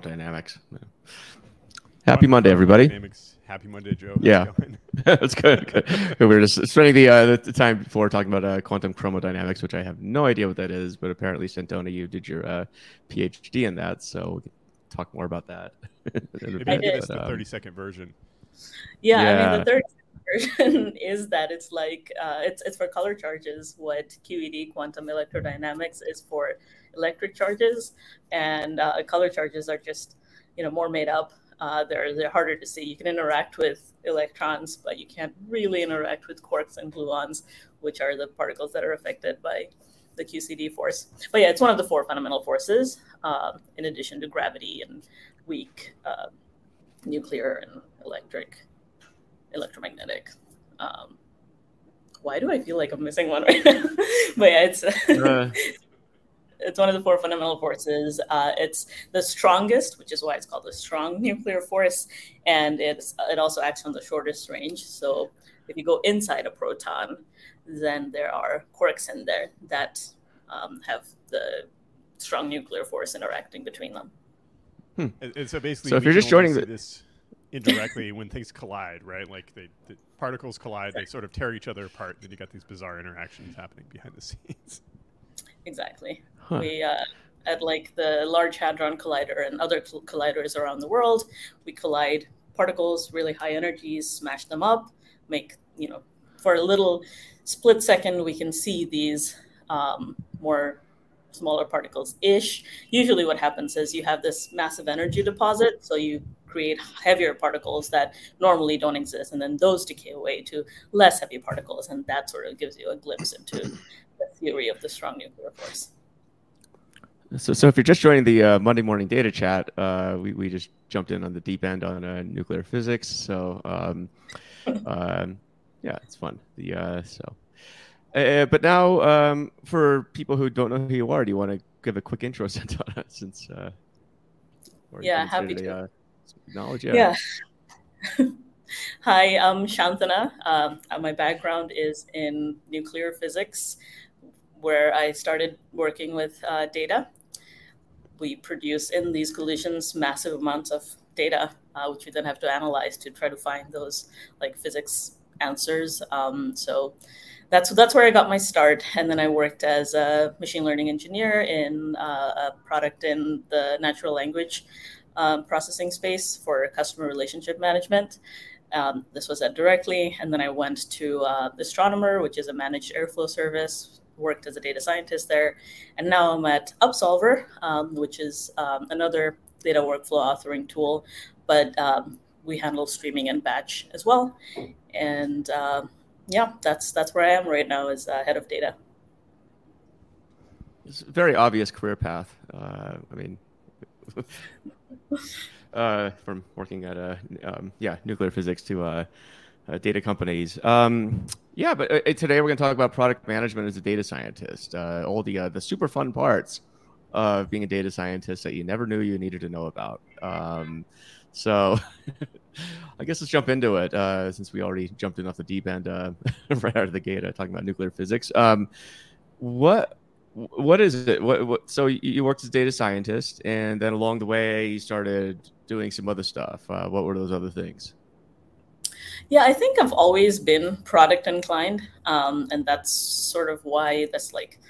chromodynamics. Happy Monday, everybody. Dynamics. Happy Monday, Joe. Yeah. That's good. good. We were just spending the, uh, the time before talking about uh, quantum chromodynamics, which I have no idea what that is, but apparently, Santona, you did your uh, PhD in that, so we can talk more about that. Maybe give us the um, 30 second version. Yeah, yeah, I mean, the 30 version is that it's like uh, it's it's for color charges what QED quantum electrodynamics is for electric charges, and uh, color charges are just you know more made up. Uh, they're they're harder to see. You can interact with electrons, but you can't really interact with quarks and gluons, which are the particles that are affected by the QCD force. But yeah, it's one of the four fundamental forces, um, in addition to gravity and weak uh, nuclear and electric electromagnetic. Um, why do I feel like I'm missing one right now? but yeah, it's uh. it's one of the four fundamental forces. Uh, it's the strongest, which is why it's called the strong nuclear force, and it's it also acts on the shortest range. So if you go inside a proton, then there are quarks in there that um, have the strong nuclear force interacting between them. Hmm. And, so basically, so if you're just joining the, this indirectly when things collide, right? Like they, the particles collide, they sort of tear each other apart. Then you got these bizarre interactions happening behind the scenes. Exactly. Huh. We uh, at like the Large Hadron Collider and other colliders around the world, we collide particles, really high energies, smash them up, make you know, for a little split second, we can see these um, more smaller particles ish. Usually, what happens is you have this massive energy deposit, so you create heavier particles that normally don't exist, and then those decay away to less heavy particles, and that sort of gives you a glimpse into the theory of the strong nuclear force. So, so if you're just joining the uh, Monday morning data chat, uh, we, we just jumped in on the deep end on uh, nuclear physics. So, um, um, yeah, it's fun. The uh, so, uh, but now um, for people who don't know who you are, do you want to give a quick intro, Santona? Since uh, yeah, happy to knowledge. Yeah. yeah. Hi, I'm Santona. Um, my background is in nuclear physics, where I started working with uh, data. We produce in these collisions massive amounts of data, uh, which we then have to analyze to try to find those like physics answers. Um, so that's that's where I got my start, and then I worked as a machine learning engineer in uh, a product in the natural language um, processing space for customer relationship management. Um, this was at Directly, and then I went to uh, Astronomer, which is a managed airflow service. Worked as a data scientist there, and now I'm at Upsolver, um, which is um, another data workflow authoring tool, but um, we handle streaming and batch as well. And uh, yeah, that's that's where I am right now as uh, head of data. It's a very obvious career path. Uh, I mean, uh, from working at a um, yeah nuclear physics to uh, uh, data companies. Um, yeah, but uh, today we're going to talk about product management as a data scientist. Uh, all the uh, the super fun parts of being a data scientist that you never knew you needed to know about. Um, so I guess let's jump into it since we already jumped in off the deep end right out of the gate talking about nuclear physics. Um, what what is it? What, what, so you worked as a data scientist, and then along the way you started doing some other stuff. Uh, what were those other things? Yeah, I think I've always been product inclined, um, and that's sort of why that's like,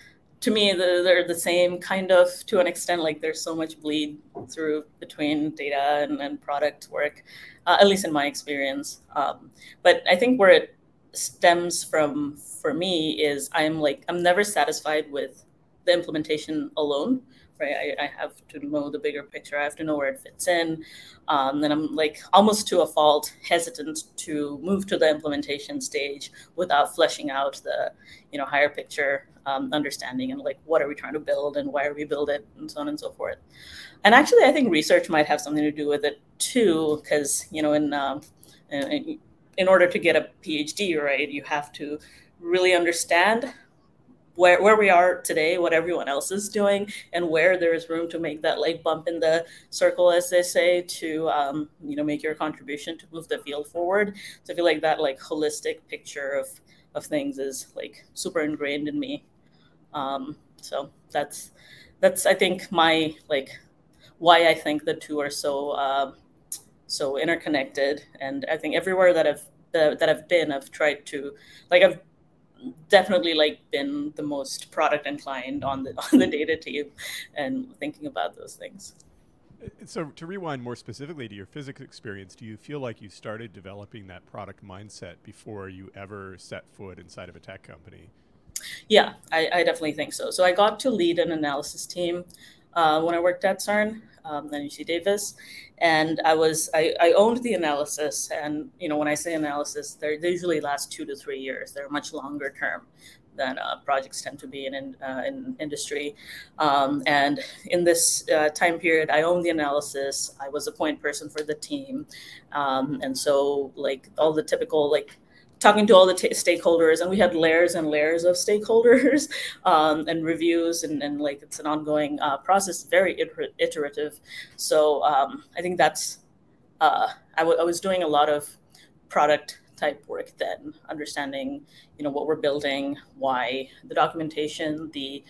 to me, they're the same kind of to an extent. Like there's so much bleed through between data and, and product work, uh, at least in my experience. Um, but I think where it stems from for me is I'm like I'm never satisfied with the implementation alone right? I, I, have to know the bigger picture. I have to know where it fits in. Um, then i'm like almost to a fault hesitant to move to the implementation stage without fleshing out the you know higher picture um, understanding and like what are we trying to build and why are we build it and so on and so forth. And actually i think research might have something to do with it too because you know in, um, in in order to get a phd right you have to really understand where, where we are today, what everyone else is doing, and where there is room to make that like bump in the circle, as they say, to um, you know make your contribution to move the field forward. So I feel like that like holistic picture of of things is like super ingrained in me. Um, so that's that's I think my like why I think the two are so uh, so interconnected. And I think everywhere that I've that, that I've been, I've tried to like I've definitely like been the most product inclined on the on the data team and thinking about those things. So to rewind more specifically to your physics experience, do you feel like you started developing that product mindset before you ever set foot inside of a tech company? Yeah, I, I definitely think so. So I got to lead an analysis team uh, when I worked at CERN, um, then UC Davis, and I was I, I owned the analysis. And you know, when I say analysis, they usually last two to three years. They're much longer term than uh, projects tend to be in in, uh, in industry. Um, and in this uh, time period, I owned the analysis. I was a point person for the team, um, and so like all the typical like talking to all the t- stakeholders and we had layers and layers of stakeholders um, and reviews and, and, like it's an ongoing uh, process very iter- iterative. So um, i think that's uh, I, w- I was doing a lot of product type work then understanding you know what we're building why the documentation the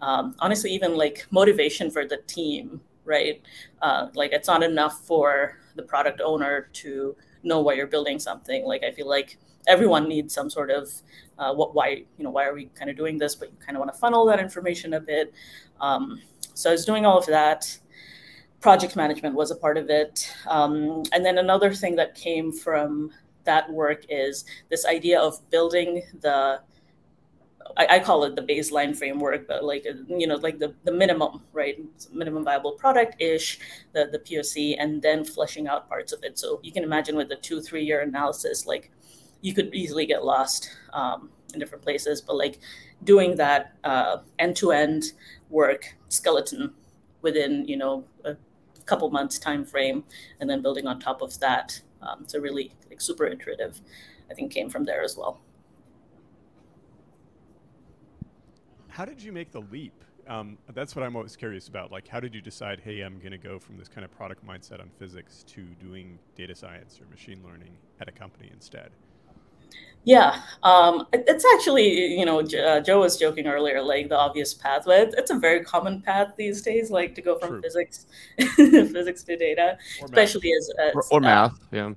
um, honestly even like motivation for the team right? Uh, like it's not enough for the product owner to know why you're building something. Like i feel like everyone needs some sort of uh, what why you know why are we kind of doing this but you kind of want to funnel that information a bit um, so i was doing all of that project management was a part of it um, and then another thing that came from that work is this idea of building the I, I, call it the baseline framework, but like you know, like the, the minimum, right? Minimum viable product ish, the the POC, and then fleshing out parts of it. So you can imagine with the two three year analysis, like you could easily get lost um, in different places. But like doing that end to end work skeleton within you know a couple months time frame, and then building on top of that, um, so really like super iterative. I think came from there as well. How did you make the leap? Um, that's what I'm always curious about. Like, how did you decide, hey, I'm going to go from this kind of product mindset on physics to doing data science or machine learning at a company instead? Yeah, um, it's actually, you know, uh, Joe was joking earlier, like the obvious path, but it's a very common path these days, like to go from True. physics, physics to data, or especially math. as, as, or, or uh, math, yeah,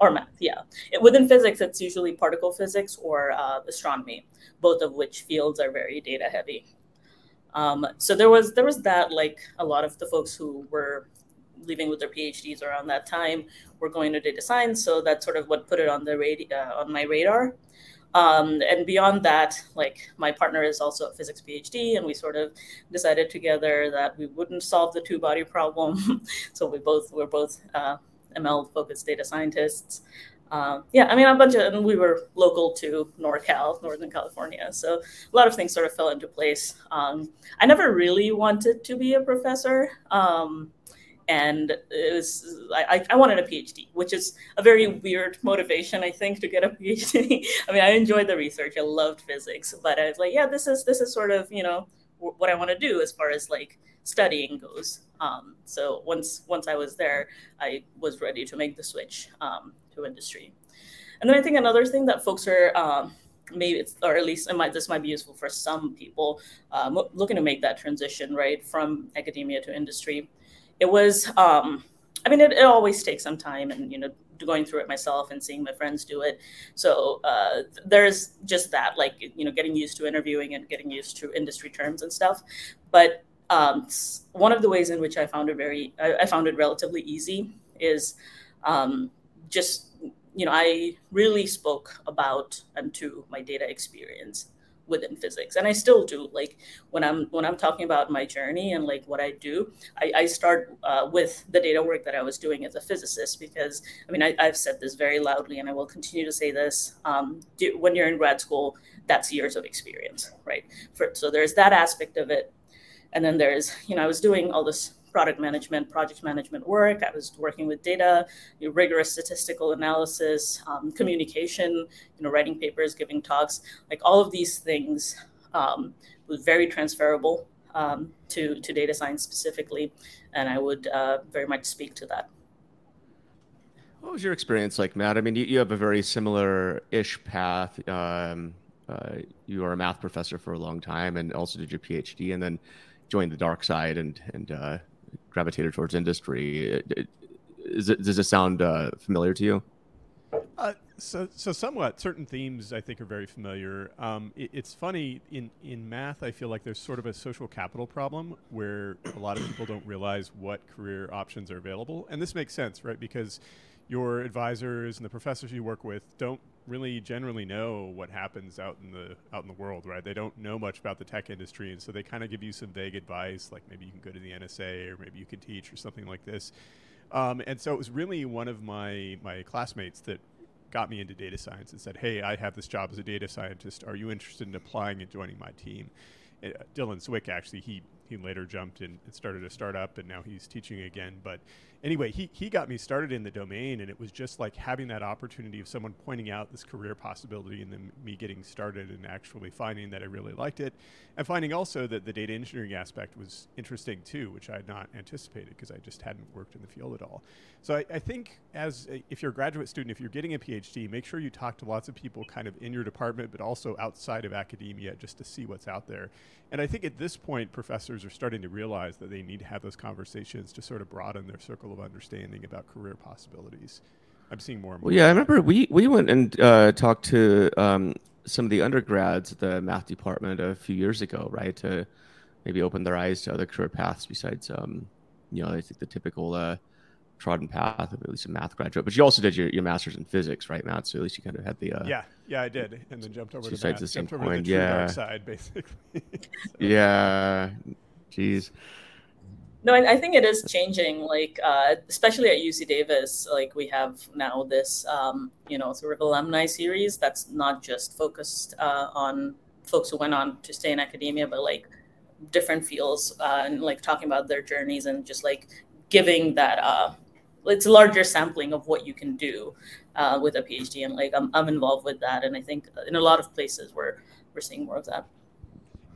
or math, yeah. Within physics, it's usually particle physics or uh, astronomy, both of which fields are very data heavy. Um, so there was there was that, like a lot of the folks who were leaving with their PhDs around that time were going to data science. So that's sort of what put it on the radi- uh, on my radar. Um, and beyond that, like my partner is also a physics PhD, and we sort of decided together that we wouldn't solve the two body problem. so we both were both uh, ML focused data scientists. Uh, yeah, I mean, a bunch of, and we were local to NorCal, Northern California. So a lot of things sort of fell into place. Um, I never really wanted to be a professor. Um, and it was I, I wanted a PhD, which is a very weird motivation, I think, to get a PhD. I mean, I enjoyed the research, I loved physics, but I was like, yeah, this is this is sort of you know what I want to do as far as like studying goes. Um, so once once I was there, I was ready to make the switch um, to industry. And then I think another thing that folks are um, maybe it's, or at least it might this might be useful for some people um, looking to make that transition right from academia to industry it was um, i mean it, it always takes some time and you know going through it myself and seeing my friends do it. So uh, there's just that like you know getting used to interviewing and getting used to industry terms and stuff. But um, one of the ways in which i found it very i, I found it relatively easy is um, just you know i really spoke about and to my data experience within physics. And i still do like when i'm when i'm talking about my journey and like what i do i, I start uh, with the data work that i was doing as a physicist because i mean I, have said this very loudly and i will continue to say this um, do, when you're in grad school that's years of experience right? For, so there's that aspect of it. And then there's you know i was doing all this product management, project management work. I was working with data, you know, rigorous statistical analysis, um, communication, you know, writing papers, giving talks, like all of these things um, was very transferable um, to, to data science specifically. And I would uh, very much speak to that. What was your experience like, Matt? I mean, you, you have a very similar ish path. Um, uh, you were a math professor for a long time and also did your PhD and then joined the dark side and, and uh, gravitated towards industry. It, does it sound uh, familiar to you? Uh, so, so somewhat. Certain themes I think are very familiar. Um, it, it's funny in in math. I feel like there's sort of a social capital problem where a lot of people don't realize what career options are available, and this makes sense, right? Because your advisors and the professors you work with don't really generally know what happens out in the out in the world, right? They don't know much about the tech industry, and so they kind of give you some vague advice, like maybe you can go to the NSA or maybe you can teach or something like this. Um, and so it was really one of my my classmates that got me into data science and said, "Hey, I have this job as a data scientist. Are you interested in applying and joining my team?" Uh, Dylan Swick actually he he later jumped and started a startup and now he's teaching again. But anyway, he, he got me started in the domain and it was just like having that opportunity of someone pointing out this career possibility and then me getting started and actually finding that I really liked it and finding also that the data engineering aspect was interesting too, which I had not anticipated because I just hadn't worked in the field at all. So I, I think as a, if you're a graduate student, if you're getting a PhD, make sure you talk to lots of people kind of in your department, but also outside of academia just to see what's out there. And I think at this point, professors are starting to realize that they need to have those conversations to sort of broaden their circle of understanding about career possibilities. I'm seeing more and more. Well, yeah, I remember we, we went and uh, talked to um, some of the undergrads at the math department a few years ago, right? To maybe open their eyes to other career paths besides, um, you know, I think the typical uh, trodden path of at least a math graduate. But you also did your, your master's in physics, right, Matt? So at least you kind of had the uh, yeah, yeah, I did, and then jumped over to sides math, the same jumped over the yeah, dark side, basically. so. Yeah, jeez. No, I, I think it is changing. Like, uh, especially at UC Davis, like we have now this, um, you know, sort of alumni series that's not just focused uh, on folks who went on to stay in academia, but like different fields uh, and like talking about their journeys and just like giving that uh, it's a larger sampling of what you can do uh, with a PhD, and like I'm, I'm involved with that, and I think in a lot of places we're we're seeing more of that.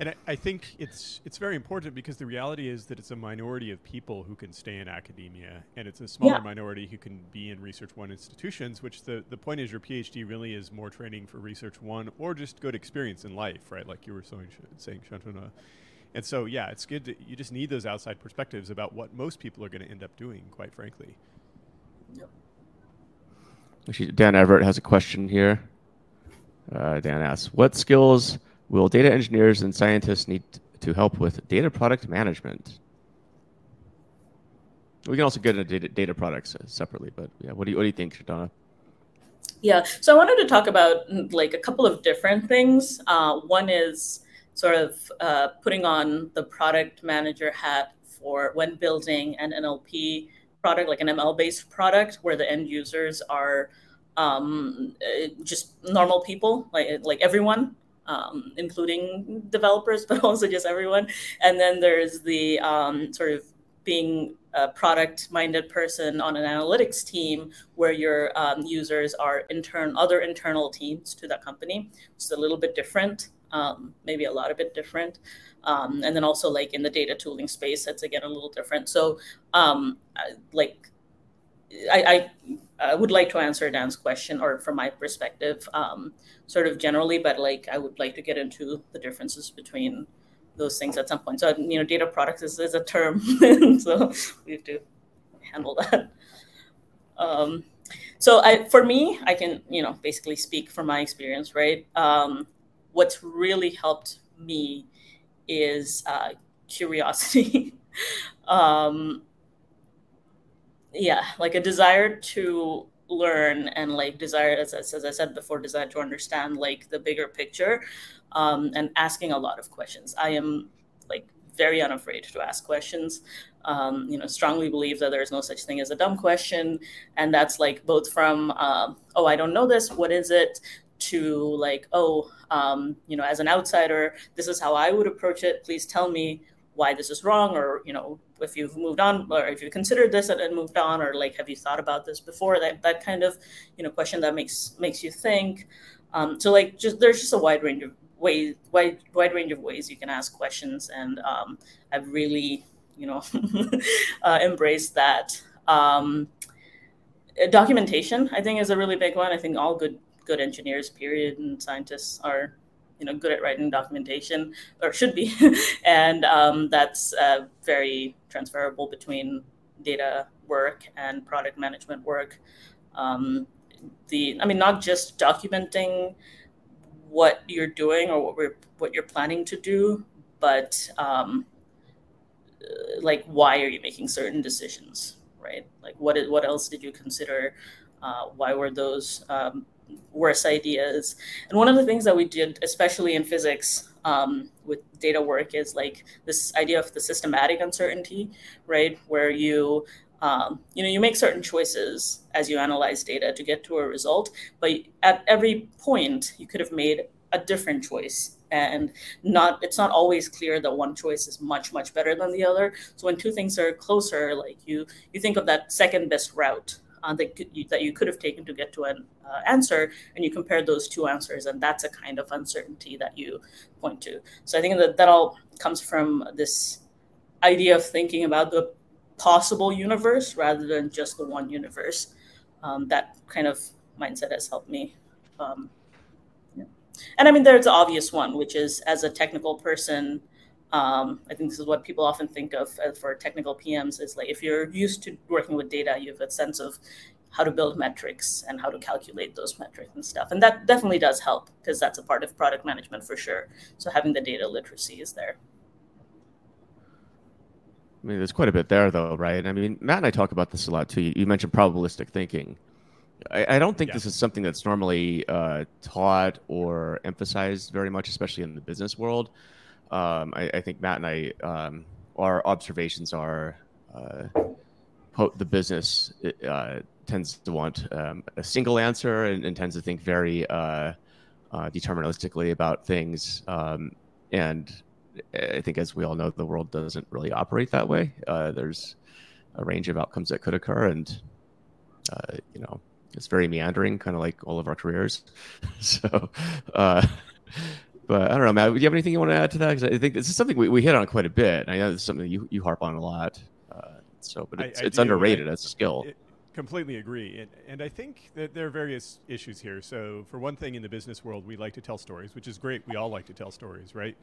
And I, I think it's it's very important because the reality is that it's a minority of people who can stay in academia, and it's a smaller Yeah. minority who can be in Research One institutions. Which the the point is, your PhD really is more training for Research One or just good experience in life, right? Like you were saying, saying Shantanu. And so, yeah, it's good. To, you just need those outside perspectives about what most people are going to end up doing, quite frankly. Actually, Dan Everett has a question here. Uh, Dan asks, "What skills will data engineers and scientists need to help with data product management?" We can also get into data, data products separately, but yeah, what do you what do you think, Santona? Yeah, so I wanted to talk about like a couple of different things. Uh, one is sort of uh, putting on the product manager hat for when building an NLP product, like an ML based product, where the end users are um, just normal people, like like everyone, um, including developers, but also just everyone. And then there's the um, sort of being a product minded person on an analytics team where your um, users are intern other internal teams to that company which is a little bit different um, maybe a lot of bit different um, and then also like in the data tooling space that's again a little different so um, like I, I, I would like to answer dan's question or from my perspective um, sort of generally but like i would like to get into the differences between those things at some point. So you know, data products is, is a term, so we have to handle that. Um, so I, for me, I can you know basically speak from my experience, right? Um, what's really helped me is uh, curiosity. um, yeah, like a desire to learn and like desire, as, as I said before, desire to understand like the bigger picture um, and asking a lot of questions. I am like very unafraid to ask questions. Um, you know, strongly believe that there is no such thing as a dumb question, and that's like both from um, oh I don't know this, what is it, to like oh um, you know as an outsider this is how I would approach it. Please tell me why this is wrong, or you know if you've moved on, or if you considered this and moved on, or like have you thought about this before? That that kind of you know question that makes makes you think. Um, so like just there's just a wide range of ways wide wide range of ways you can ask questions and um, i've really you know uh, embraced that um, documentation i think is a really big one i think all good good engineers period and scientists are you know good at writing documentation or should be, and um, that's uh, very transferable between data work and product management work. Um, the I mean, not just documenting what you're doing or what we're what you're planning to do, but um, like why are you making certain decisions, right? Like what is, what else did you consider? Uh, why were those um, worse ideas? And one of the things that we did, especially in physics, um, with data work, is like this idea of the systematic uncertainty, right? Where you um, you know you make certain choices as you analyze data to get to a result but at every point you could have made a different choice and not it's not always clear that one choice is much much better than the other so when two things are closer like you you think of that second best route uh, that, you, that you could have taken to get to an uh, answer and you compare those two answers and that's a kind of uncertainty that you point to so i think that that all comes from this idea of thinking about the possible universe rather than just the one universe. Um, that kind of mindset has helped me. Um, yeah. And I mean, there's the obvious one, which is as a technical person, um, I think this is what people often think of for technical PMs is like if you're used to working with data, you have a sense of how to build metrics and how to calculate those metrics and stuff. And that definitely does help because that's a part of product management for sure. So having the data literacy is there. I mean, there's quite a bit there, though, right? I mean, Matt and I talk about this a lot too. You, you mentioned probabilistic thinking. I, I don't think yeah. this is something that's normally uh, taught or emphasized very much, especially in the business world. Um, I, I, think Matt and I, um, our observations are uh, the business uh, tends to want um, a single answer and, and, tends to think very uh, uh, deterministically about things. Um, and I think, as we all know, the world doesn't really operate that way. Uh, there's a range of outcomes that could occur, and uh, you know, it's very meandering, kind of like all of our careers. so, but I don't know, Matt. Do you have anything you want to add to that? Because I think this is something we, we hit on quite a bit. I know it's something you, you harp on a lot. Uh, so, but it's, I, I it's underrated as a skill. It, completely agree. And, and I think that there are various issues here. So, for one thing, in the business world, we like to tell stories, which is great. We all like to tell stories, right?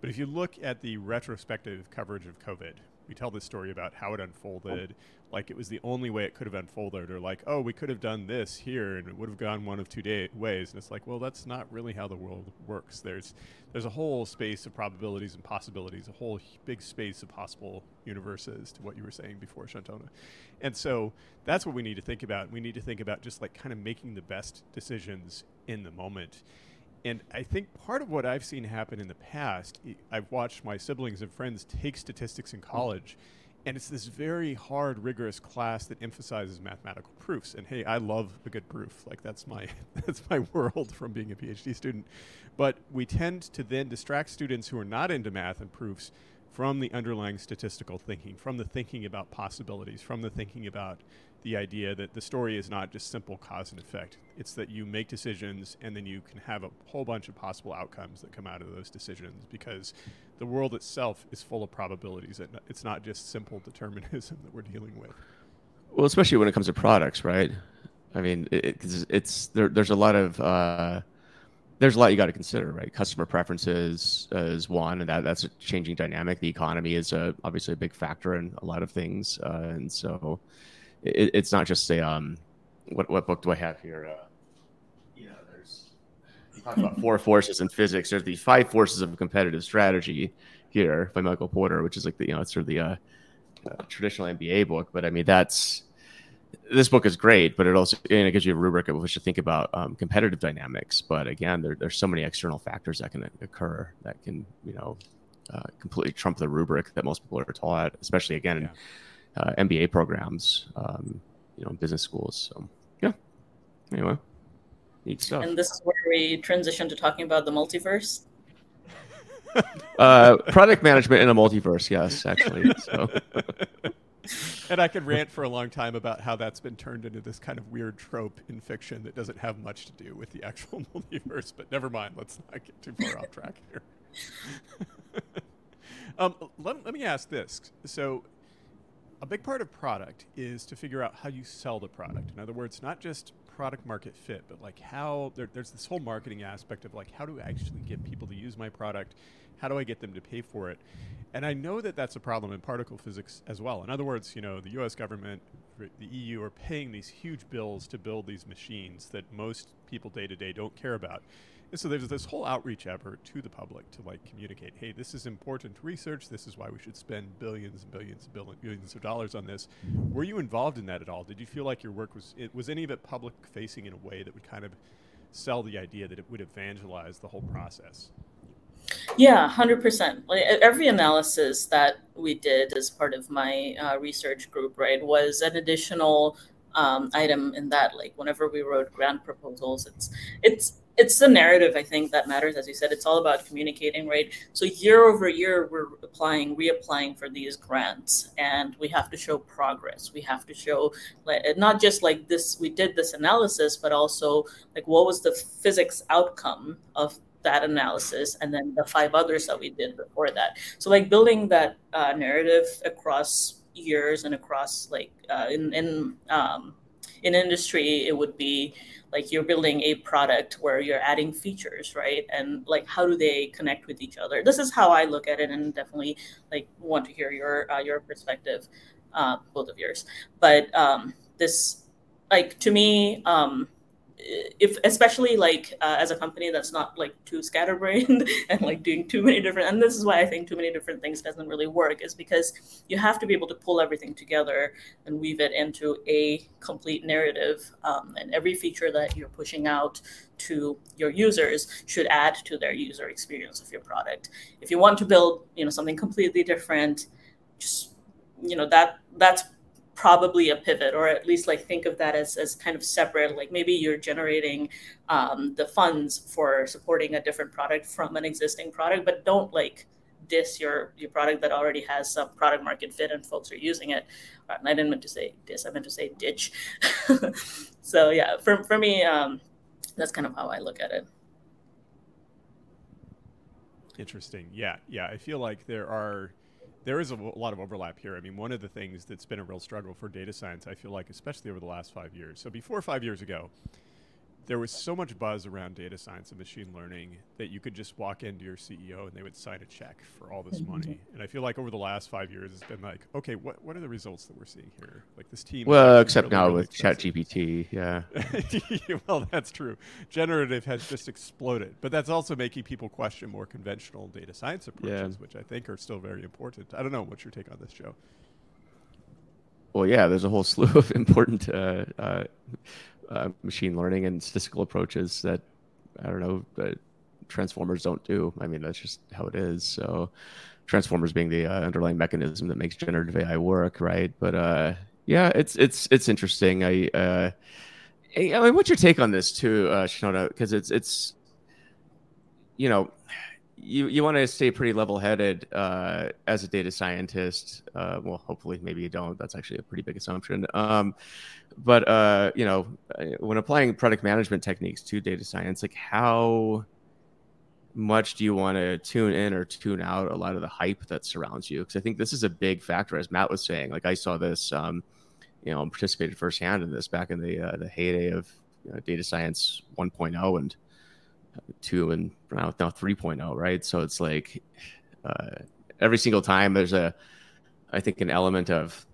But if you look at the retrospective coverage of COVID, we tell this story about how it oh. unfolded, like it was the only way it could have unfolded, or like, oh, we could have done this here and it would have gone one of two day- ways. And it's like, well, that's not really how the world works. There's there's a whole space of probabilities and possibilities, a whole big space of possible universes to what you were saying before, Shantanu. And so that's what we need to think about. We need to think about just like kind of making the best decisions in the moment and I think part of what I've seen happen in the past, I've watched my siblings and friends take statistics in college, and it's this very hard, rigorous class that emphasizes mathematical proofs. And hey, I love a good proof. Like that's my that's my world from being a PhD student. But we tend to then distract students who are not into math and proofs from the underlying statistical thinking, from the thinking about possibilities, from the thinking about the idea that the story is not just simple cause and effect. It's that you make decisions and then you can have a whole bunch of possible outcomes that come out of those decisions because the world itself is full of probabilities. It's not just simple determinism that we're dealing with. Well, especially when it comes to products, right? I mean, it, it's, it's there, there's a lot of uh, there's a lot you got to consider, right? Customer preferences is one, and that that's a changing dynamic. The economy is a, obviously a big factor in a lot of things, uh, and so it, it's not just a um, what what book do I have here? Uh, you know, there's you talk about four forces in physics. There's these five forces of competitive strategy here by Michael Porter, which is like the you know it's sort of the uh, uh, traditional MBA book. But I mean that's this book is great, but it also and it gives you a rubric of which to think about um, competitive dynamics. But again, there, there's so many external factors that can occur that can you know uh, completely trump the rubric that most people are taught, especially again yeah uh, MBA programs, um, you know, business schools. So yeah. Anyway, neat stuff. And this is where we transition to talking about the multiverse. uh, product management in a multiverse, yes, actually. So. and I could rant for a long time about how that's been turned into this kind of weird trope in fiction that doesn't have much to do with the actual multiverse. But never mind. Let's not get too far off track here. um, let, let me ask this. So, a big part of product is to figure out how you sell the product. In other words, not just product market fit, but like how there, there's this whole marketing aspect of like how do I actually get people to use my product? How do I get them to pay for it? And I know that that's a problem in particle physics as well. In other words, you know, the U.S. government, the EU are paying these huge bills to build these machines that most people day to day don't care about. And so there's this whole outreach effort to the public to like communicate, hey, this is important research. This is why we should spend billions and billions and billions of dollars on this. Were you involved in that at all? Did you feel like your work was it, was any of it public facing in a way that would kind of sell the idea that it would evangelize the whole process? Yeah, hundred percent. Like every analysis that we did as part of my uh, research group, right, was an additional um, item in that. Like whenever we wrote grant proposals, it's it's it's the narrative I think that matters. As you said, it's all about communicating, right? So year over year, we're applying, reapplying for these grants, and we have to show progress. We have to show like not just like this, we did this analysis, but also like what was the physics outcome of that analysis, and then the five others that we did before that. So like building that uh, narrative across years and across like uh, in in um, in industry, it would be like you're building a product where you're adding features right? And like how do they connect with each other? This is how i look at it and definitely like want to hear your uh, your perspective uh, both of yours. But um, this like to me um, if especially like uh, as a company that's not like too scatterbrained and like doing too many different and this is why i think too many different things doesn't really work is because you have to be able to pull everything together and weave it into a complete narrative um, and every feature that you're pushing out to your users should add to their user experience of your product. If you want to build you know something completely different just you know that that's probably a pivot or at least like think of that as, as kind of separate like maybe you're generating um, the funds for supporting a different product from an existing product but don't like diss your your product that already has some product market fit and folks are using it. Uh, i didn't mean to say diss i meant to say ditch. So yeah for, for me um, that's kind of how i look at it. Interesting. Yeah yeah i feel like there are there is a lot of overlap here. I mean, one of the things that's been a real struggle for data science, I feel like, especially over the last five years. So before five years ago, there was so much buzz around data science and machine learning that you could just walk into your CEO and they would sign a check for all this mm-hmm. money. And I feel like over the last five years, it's been like, okay, what what are the results that we're seeing here? Like this team. Well, except really, now really with ChatGPT, yeah. well, that's true. Generative has just exploded, but that's also making people question more conventional data science approaches, yeah. which I think are still very important. I don't know what's your take on this, Joe. Well, yeah, there's a whole slew of important uh, uh, uh, machine learning and statistical approaches that I don't know that transformers don't do. I mean, that's just how it is. So, transformers being the uh, underlying mechanism that makes generative AI work, right? But uh, yeah, it's it's it's interesting. I uh, I mean, what's your take on this too, uh, Shinoda? Because it's it's you know you you want to stay pretty level headed uh, as a data scientist. Uh, well, hopefully, maybe you don't. That's actually a pretty big assumption. Um, but uh, you know, when applying product management techniques to data science, like how much do you want to tune in or tune out a lot of the hype that surrounds you? Because I think this is a big factor, as Matt was saying. Like I saw this, um, you know, participated firsthand in this back in the uh, the heyday of you know, data science 1.0 and two and now now 3.0 right? So it's like uh, every single time there's a i think an element of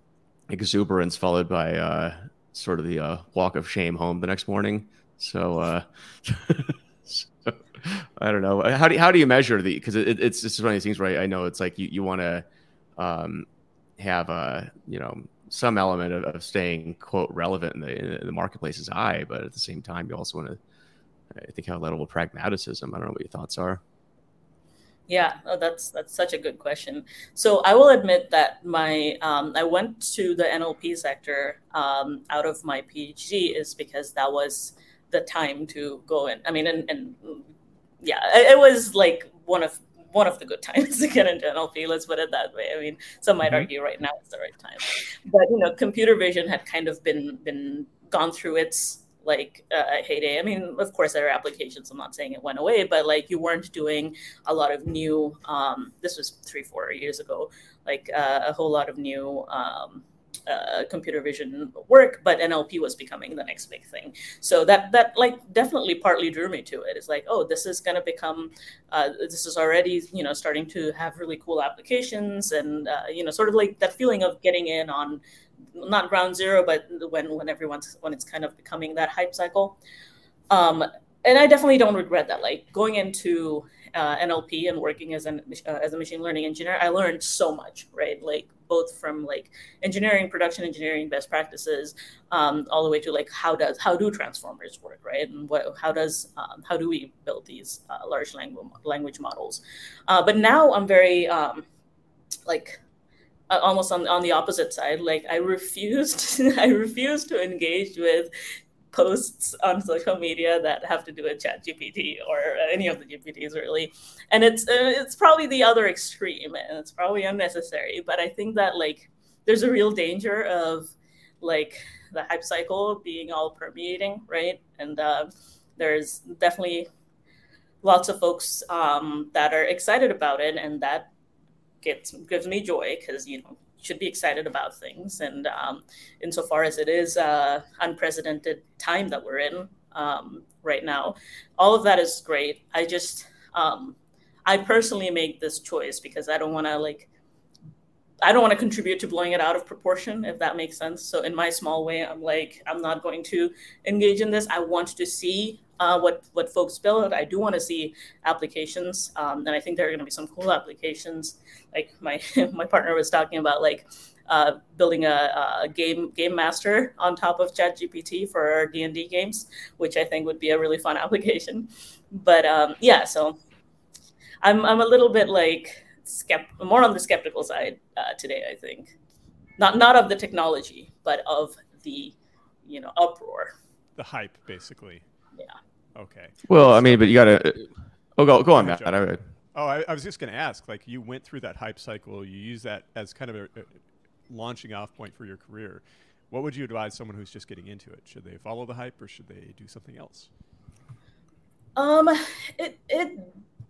exuberance followed by uh, sort of the uh, walk of shame home the next morning. So, uh, so i don't know. How do how do you measure the because it, it's just one of these things where i, I know it's like you, you want to um, have a you know some element of, of staying quote relevant in the in the marketplace's eye but at the same time you also want to I think have a level of pragmatism. I don't know what your thoughts are. Yeah, oh, that's that's such a good question. So I will admit that my um, I went to the NLP sector um, out of my PhD is because that was the time to go in. I mean, and, and yeah, it was like one of one of the good times to get into NLP. Let's put it that way. I mean, some might mm-hmm. argue right now is the right time, but you know, computer vision had kind of been been gone through its like uh, heyday. I mean, of course, there are applications. I'm not saying it went away, but like you weren't doing a lot of new. Um, this was three, four years ago. Like uh, a whole lot of new um, uh, computer vision work, but NLP was becoming the next big thing. So that that like definitely partly drew me to it. It's like, oh, this is going to become, uh, this is already you know starting to have really cool applications, and uh, you know sort of like that feeling of getting in on not ground zero, but when when everyone's when it's kind of becoming that hype cycle. Um, and I definitely don't regret that. Like going into uh, NLP and working as an uh, as a machine learning engineer, I learned so much, right? Like both from like engineering, production engineering best practices, um, all the way to like how does how do transformers work, right? And what how does um, how do we build these uh, large language language models? Uh, but now I'm very um, like almost on, on the opposite side. Like i refused i refused to engage with posts on social media that have to do with chat gpt or any of the gpts really. And it's uh, it's probably the other extreme and it's probably unnecessary but i think that like there's a real danger of like the hype cycle being all permeating right? And uh, there's definitely lots of folks um, that are excited about it and that gets gives me joy because you know should be excited about things. And um, insofar as it is a unprecedented time that we're in um, right now, all of that is great. I just, um, I personally make this choice because I don't want to like, I don't want to contribute to blowing it out of proportion, if that makes sense. So in my small way, I'm like, I'm not going to engage in this. I want to see uh, what what folks build. I do want to see applications, um, and I think there are going to be some cool applications. Like my my partner was talking about, like uh, building a, a, game game master on top of ChatGPT for D and D games, which I think would be a really fun application. But um, yeah, so I'm I'm a little bit like skept- more on the skeptical side uh, today. I think not not of the technology, but of the you know uproar. The hype, basically. Yeah. Okay. Well, I mean, but you gotta. Oh, go go on, Matt. I, would... oh, I, I, was just gonna ask. Like, you went through that hype cycle. You use that as kind of a, a launching off point for your career. What would you advise someone who's just getting into it? Should they follow the hype or should they do something else? Um, it it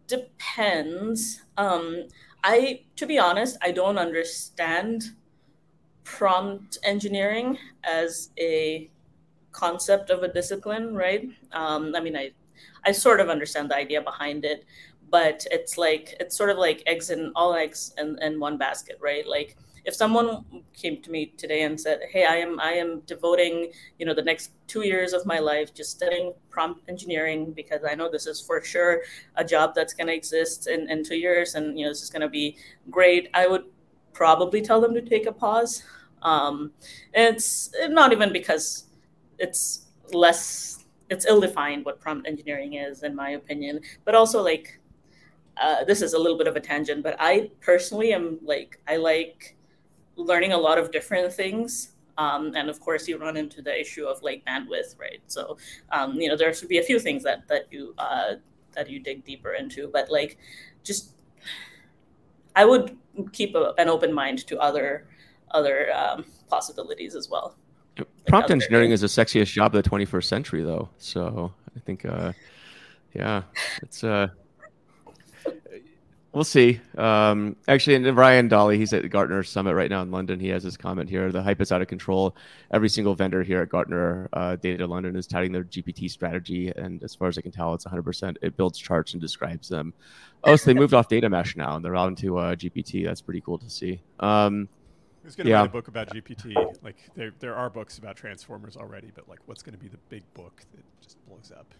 depends. Um, I to be honest, I don't understand prompt engineering as a concept of a discipline, right? Um, I mean, I, I sort of understand the idea behind it, but it's like it's sort of like eggs in all eggs in, in one basket, right? Like if someone came to me today and said, "Hey, I am I am devoting you know the next two years of my life just studying prompt engineering because I know this is for sure a job that's going to exist in, in two years, and you know this is going to be great," I would probably tell them to take a pause. Um, it's not even because it's less it's ill-defined what prompt engineering is in my opinion but also like uh, this is a little bit of a tangent but i personally am like i like learning a lot of different things um, and of course you run into the issue of like bandwidth right? So um, you know there should be a few things that that you uh, that you dig deeper into but like just i would keep a, an open mind to other other um, possibilities as well. Prompt engineering is the sexiest job of the 21st century, though. So I think, uh, yeah, it's uh, we'll see. Um, actually, and Ryan Dolley, he's at the Gartner Summit right now in London. He has his comment here: the hype is out of control. Every single vendor here at Gartner uh, Data London is touting their GPT strategy, and as far as I can tell, it's 100%. It builds charts and describes them. Oh, so they moved off data mesh now, and they're on to uh, GPT. That's pretty cool to see. Um, Who's going to yeah. write a book about GPT? Like there, there are books about transformers already, but like, what's going to be the big book that just blows up?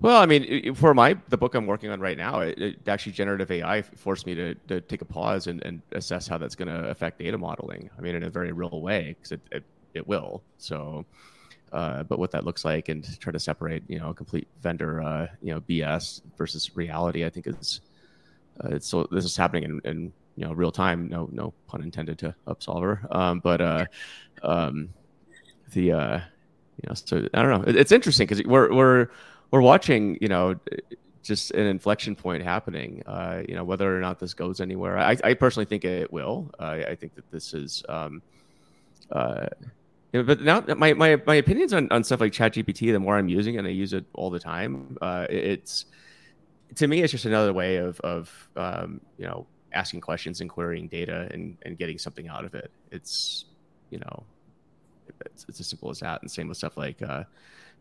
Well, I mean, for my the book I'm working on right now, it, it actually generative AI forced me to, to take a pause and, and assess how that's going to affect data modeling. I mean, in a very real way, because it, it, it will. So, uh, but what that looks like and try to separate, you know, complete vendor, uh, you know, BS versus reality, I think is uh, it's so this is happening in, in you know real time. No no pun intended to Upsolver. Um, but uh, um, the uh, you know so I don't know. It, it's interesting because we're we're we're watching you know just an inflection point happening. Uh, you know whether or not this goes anywhere. I, I personally think it will. I, I think that this is. Um, uh, but now my, my, my opinions on, on stuff like ChatGPT, the more I'm using it, and I use it all the time. Uh, it's to me, it's just another way of of um, you know asking questions and querying data and, and getting something out of it. It's you know, it's, it's as simple as that. And same with stuff like uh,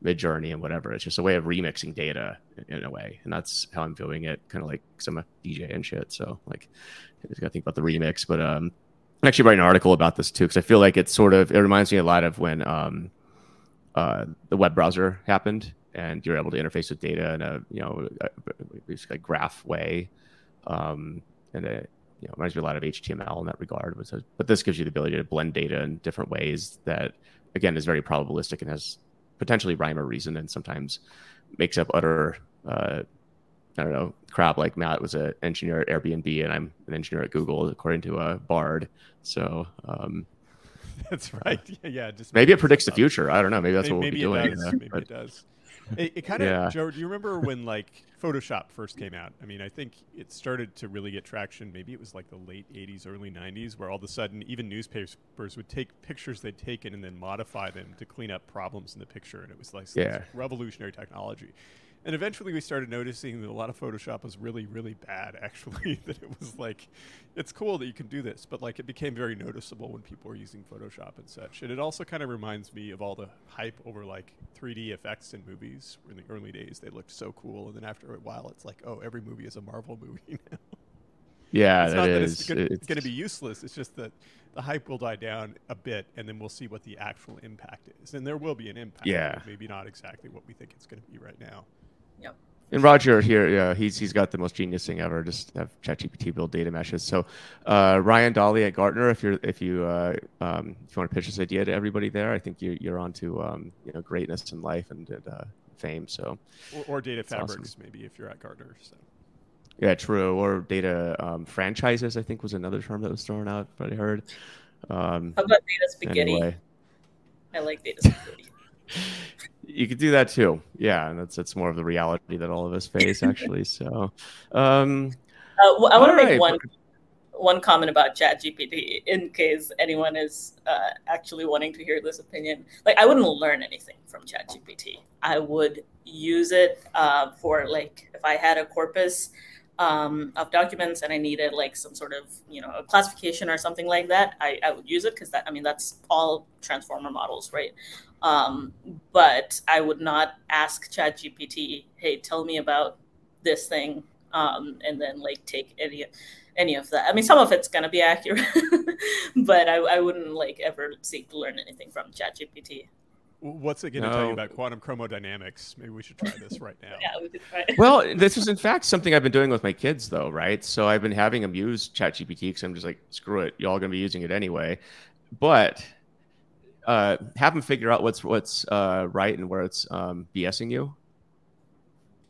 Midjourney and whatever. It's just a way of remixing data in, a way, and that's how I'm viewing it. Kind of like some DJ and shit. So like, I just got to think about the remix. But um, I'm actually writing an article about this too because I feel like it's sort of it reminds me a lot of when um, uh, the web browser happened and you're able to interface with data in a you know basically a graph way. Um, and it you know, reminds me a lot of HTML in that regard. But this gives you the ability to blend data in different ways that again is very probabilistic and has potentially rhyme or reason and sometimes makes up utter uh, I don't know crap. Like Matt was an engineer at Airbnb and I'm an engineer at Google, according to a uh, Bard. So um, that's right. Yeah, yeah. Just maybe it predicts the future. I don't know. Maybe that's maybe, what we'll maybe be doing. Does. maybe but, it does. It, it kind of, yeah. Joe. Do you remember when like Photoshop first came out? I mean, I think it started to really get traction. Maybe it was like the late '80s, early '90s, where all of a sudden, even newspapers would take pictures they'd taken and then modify them to clean up problems in the picture, and it was like yeah. revolutionary technology. And eventually we started noticing that a lot of Photoshop was really, really bad, actually. that it was like, it's cool that you can do this, but like it became very noticeable when people were using Photoshop and such. And it also kind of reminds me of all the hype over like 3D effects in movies. In the early days, they looked so cool. And then after a while, it's like, oh, every movie is a Marvel movie now. Yeah, it's not that it's going to be useless. It's just that the hype will die down a bit, and then we'll see what the actual impact is. And there will be an impact. Yeah. Maybe not exactly what we think it's going to be right now. Yep. And Roger here, yeah, he's he's got the most genius thing ever. Just have ChatGPT build data meshes. So, uh, Ryan Dolley at Gartner, if you're if you uh, um, if you want to pitch this idea to everybody there, I think you, you're on to um, you know greatness in life and uh, fame. So, or, or data fabrics, awesome. maybe if you're at Gartner. So. Yeah, true. Or data um, franchises, I think was another term that was thrown out. But I heard. Um, How about data spaghetti? Anyway. I like data spaghetti. You could do that too. Yeah, and that's that's more of the reality that all of us face actually. So, um, uh, well, I want to make right. one one comment about ChatGPT in case anyone is uh, actually wanting to hear this opinion. Like, I wouldn't learn anything from ChatGPT. I would use it uh, for like if I had a corpus um, of documents and I needed like some sort of you know a classification or something like that, I, I would use it because that I mean that's all transformer models, right? Um, but I would not ask ChatGPT, hey, tell me about this thing, um, and then like take any any of that. I mean, some of it's gonna be accurate, but I, I wouldn't like ever seek to learn anything from ChatGPT. What's it going to no. tell you about quantum chromodynamics? Maybe we should try this right now. yeah, we could try. well, this is in fact something I've been doing with my kids, though, right? So I've been having them use ChatGPT because I'm just like, screw it, y'all going to be using it anyway. But uh, have them figure out what's what's uh, right and where it's um, BSing you.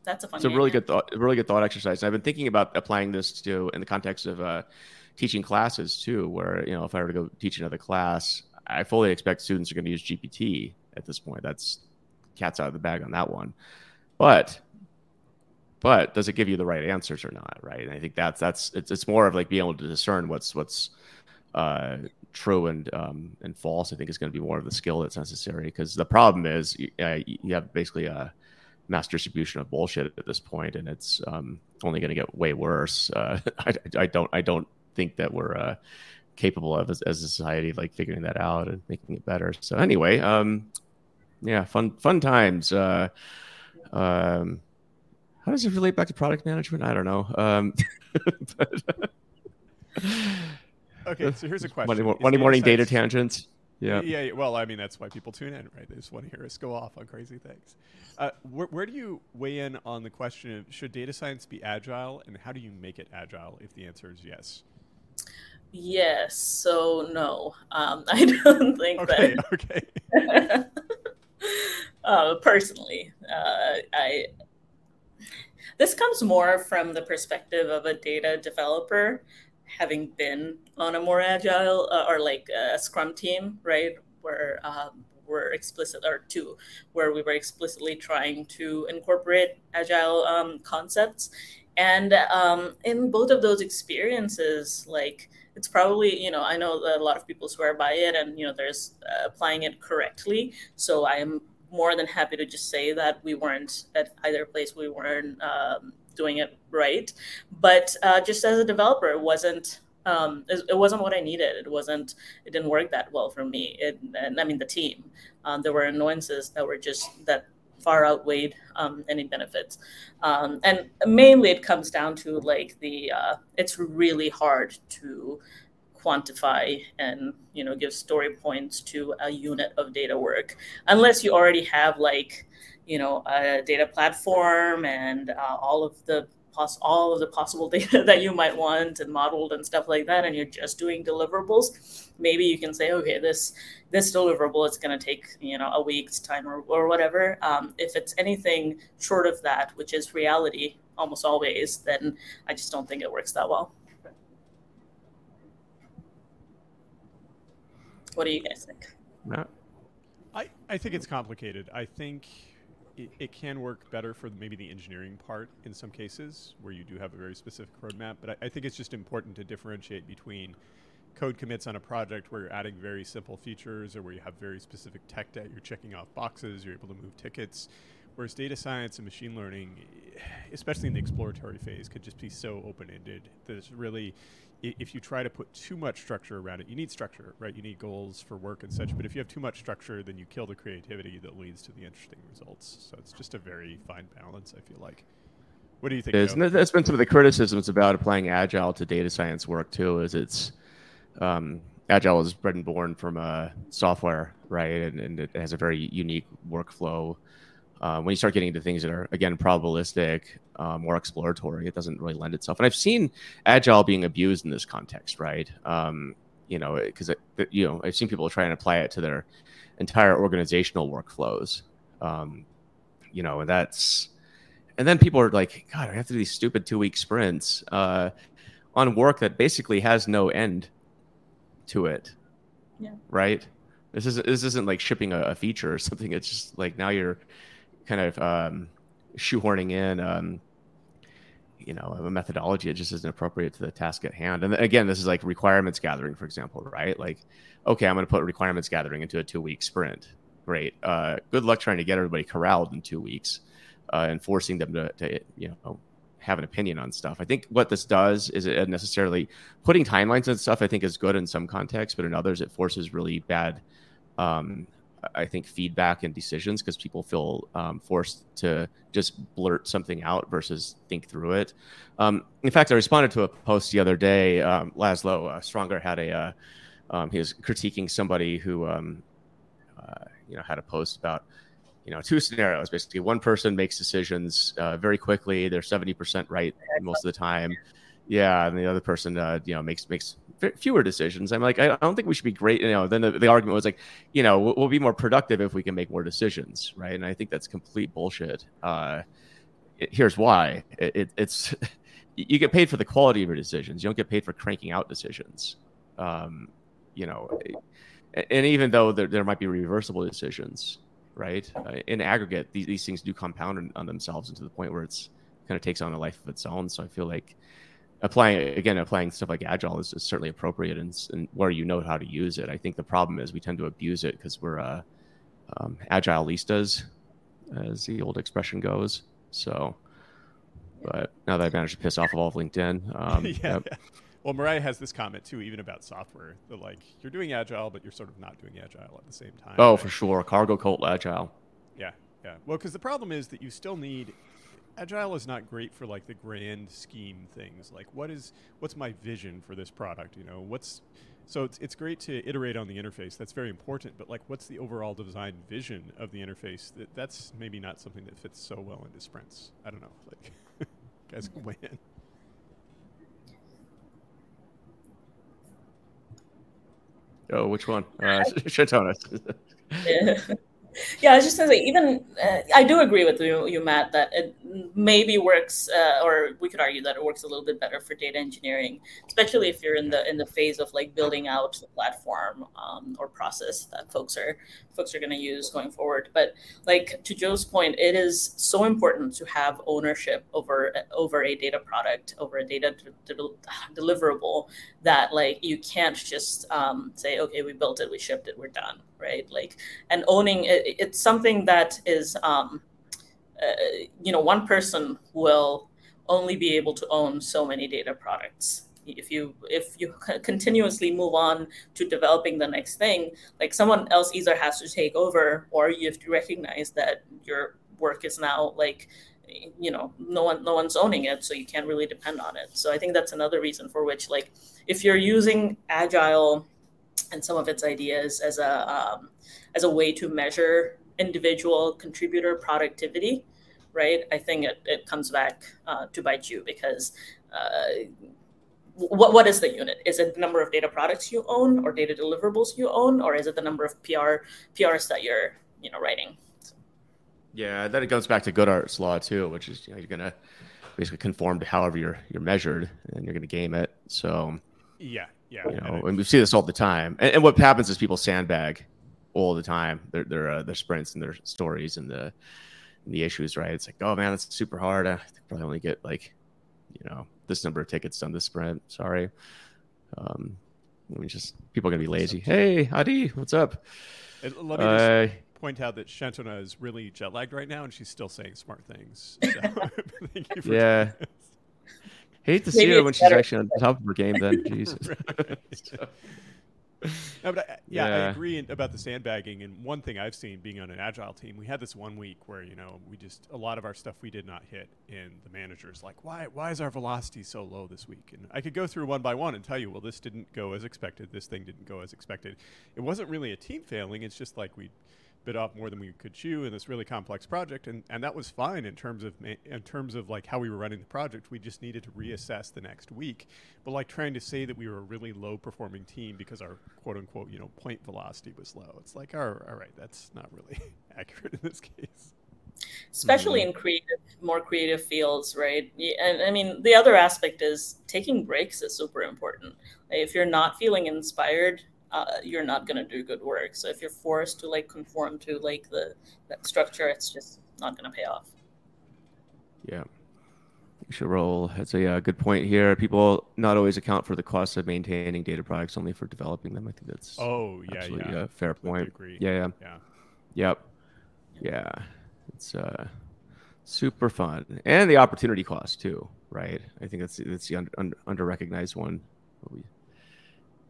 That's a fun. It's a really good thought, really good thought exercise. And I've been thinking about applying this to in the context of uh, teaching classes too, where you know if I were to go teach another class, I fully expect students are going to use GPT at this point. That's cat's out of the bag on that one. But but does it give you the right answers or not? Right. And I think that's that's it's it's more of like being able to discern what's what's uh, true and um, and false, I think is going to be more of the skill that's necessary. Because the problem is uh, you have basically a mass distribution of bullshit at this point, and it's um, only going to get way worse. Uh, I, I, don't I don't think that we're uh, capable of as, as, a society like figuring that out and making it better. So anyway, um, yeah, fun fun times. Uh, um, how does it relate back to product management? I don't know. Um, but, Okay, so here's a question. Monday, Monday morning data tangents. Yeah. yeah. Well, I mean, that's why people tune in, right? They just want to hear us go off on crazy things. Uh, where, where, do you weigh in on the question of should data science be agile, and how do you make it agile if the answer is yes? Yes. So no, um, I don't think okay, that. Okay. uh, personally, uh, I. This comes more from the perspective of a data developer having been on a more agile uh, or like a scrum team, right? Where um, we're explicit or two, where we were explicitly trying to incorporate agile um, concepts. And um, in both of those experiences, like it's probably, you know, I know a lot of people swear by it and, you know, there's uh, applying it correctly. So I am more than happy to just say that we weren't at either place, we weren't um, doing it right. But uh, just as a developer, it wasn't um, it, wasn't what I needed. It wasn't. It didn't work that well for me. It, and I mean the team. Um, there were annoyances that were just that far outweighed um, any benefits. Um, and mainly, it comes down to like the. Uh, it's really hard to quantify and you know give story points to a unit of data work unless you already have like you know a data platform and uh, all of the pos- all of the possible data that you might want and modeled and stuff like that and you're just doing deliverables maybe you can say okay this this deliverable is going to take you know a week's time or, or whatever um, if it's anything short of that which is reality almost always then i just don't think it works that well what do you guys think no. I, I think it's complicated. I think it, it, can work better for maybe the engineering part in some cases where you do have a very specific roadmap. But I, I, think it's just important to differentiate between code commits on a project where you're adding very simple features or where you have very specific tech debt, you're checking off boxes, you're able to move tickets. Whereas data science and machine learning, especially in the exploratory phase, could just be so open ended that it's really if you try to put too much structure around it, you need structure, right? You need goals for work and such. But if you have too much structure, then you kill the creativity that leads to the interesting results. So it's just a very fine balance, I feel like. What do you think? Is, that's been some of the criticisms about applying agile to data science work too. Is it's um, agile is bred and born from uh, software, right? And, and, it has a very unique workflow. Uh, when you start getting into things that are again probabilistic, uh, more exploratory, it doesn't really lend itself. And I've seen agile being abused in this context, right? Um, you know, because you know I've seen people try and apply it to their entire organizational workflows. Um, you know, and that's and then people are like, God, I have to do these stupid two week sprints uh, on work that basically has no end to it. Yeah. Right. This isn't this isn't like shipping a, a feature or something. It's just like now you're kind of um, shoehorning in, um, you know, a methodology that just isn't appropriate to the task at hand. And again, this is like requirements gathering, for example, right? Like, okay, I'm going to put requirements gathering into a two week sprint. Great. Uh, good luck trying to get everybody corralled in two weeks uh, and forcing them to, to, you know, have an opinion on stuff. I think what this does is it necessarily putting timelines and stuff. I think is good in some contexts, but in others, it forces really bad um, I think feedback and decisions because people feel um, forced to just blurt something out versus think through it. Um, in fact, I responded to a post the other day. Um, Laszlo uh, Sragner had a uh, um, he was critiquing somebody who um, uh, you know had a post about you know two scenarios basically. One person makes decisions uh, very quickly; they're seventy percent right most of the time. Yeah, and the other person uh, you know makes makes fewer decisions. I'm like, I don't think we should be great. You know, then the, the argument was like, you know, we'll, we'll, be more productive if we can make more decisions, right? And I think that's complete bullshit. Uh, it, here's why: it, it, it's you get paid for the quality of your decisions. You don't get paid for cranking out decisions. Um, you know, and even though there, there might be reversible decisions, right? Uh, in aggregate, these, these things do compound on, themselves into the point where it's kind of takes on a life of its own. So I feel like applying again applying stuff like agile is, is certainly appropriate and, and, where you know how to use it. I think the problem is we tend to abuse it because we're uh, um, agileistas as the old expression goes. So but now that i've managed to piss off all of linkedin um, yeah, yep. yeah, well mariah has this comment too even about software that like you're doing agile but you're sort of not doing agile at the same time oh right? for sure. Cargo cult agile. Yeah yeah. Well because the problem is that you still need agile is not great for like the grand scheme things. Like what is what's my vision for this product you know? What's so it's, it's great to iterate on the interface. That's very important but like what's the overall design vision of the interface? That that's maybe not something that fits so well into sprints. I don't know. Like guys can weigh in. Oh which one? Uh Shatonis. yeah yeah, I was just gonna say, even uh, I do agree with you, you Matt, that it maybe works, uh, or we could argue that it works a little bit better for data engineering, especially if you're in the in the phase of like building out the platform um, or process that folks are folks are going to use going forward. But like to Joe's point, it is so important to have ownership over over a data product, over a data de- de- deliverable that like you can't just um, say, okay, we built it, we shipped it, we're done right? Like, and owning it, it's something that is, um, uh, you know, one person will only be able to own so many data products. if you if you continuously move on to developing the next thing like someone else either has to take over or you have to recognize that your work is now like you know no one no one's owning it so you can't really depend on it so i think that's another reason for which like if you're using agile and some of its ideas as a um, as a way to measure individual contributor productivity right i think it, it comes back uh, to bite you because uh, what what is the unit? Is it the number of data products you own or data deliverables you own, or is it the number of PR PRs that you're you know writing? So. Yeah, then it goes back to Goodhart's law too, which is you know, you're gonna basically conform to however you're you're measured, and you're gonna game it. So yeah, yeah, you know, and we see this all the time. And, and, what happens is people sandbag all the time their their uh, their sprints and their stories and the and the issues. Right? It's like, oh man, that's super hard. I probably only get like you know this number of tickets on this sprint. Sorry. Um, I mean, just people are gonna be lazy. Hey, Adi, what's up? let me uh, just point out that Santona is really jet lagged right now, and she's still saying smart things. So yeah. Hate to see her when she's actually on top of her game. Then Jesus. no, but I, yeah, yeah, I agree about the sandbagging. And one thing I've seen being on an agile team, we had this one week where you know we just a lot of our stuff we did not hit, and the managers like, why why is our velocity so low this week? And I could go through one by one and tell you, well, this didn't go as expected. This thing didn't go as expected. It wasn't really a team failing. It's just like we bit off more than we could chew in this really complex project, and, and that was fine in terms of in terms of like how we were running the project. We just needed to reassess the next week. But like trying to say that we were a really low performing team because our quote unquote you know point velocity was low, it's like all, all right, that's not really accurate in this case. Especially mm-hmm. in creative, more creative fields, right? And I mean, the other aspect is taking breaks is super important. If you're not feeling inspired, uh, you're not going to do good work. So if you're forced to like conform to like the that structure, it's just not going to pay off. Yeah. You should roll. That's a uh, good point here. People not always account for the cost of maintaining data products, only for developing them. I think that's oh yeah, yeah. a fair point. Yeah, yeah, yeah, yep, yeah. It's uh, super fun, and the opportunity cost too, right? I think that's that's the under, under, under recognized one. We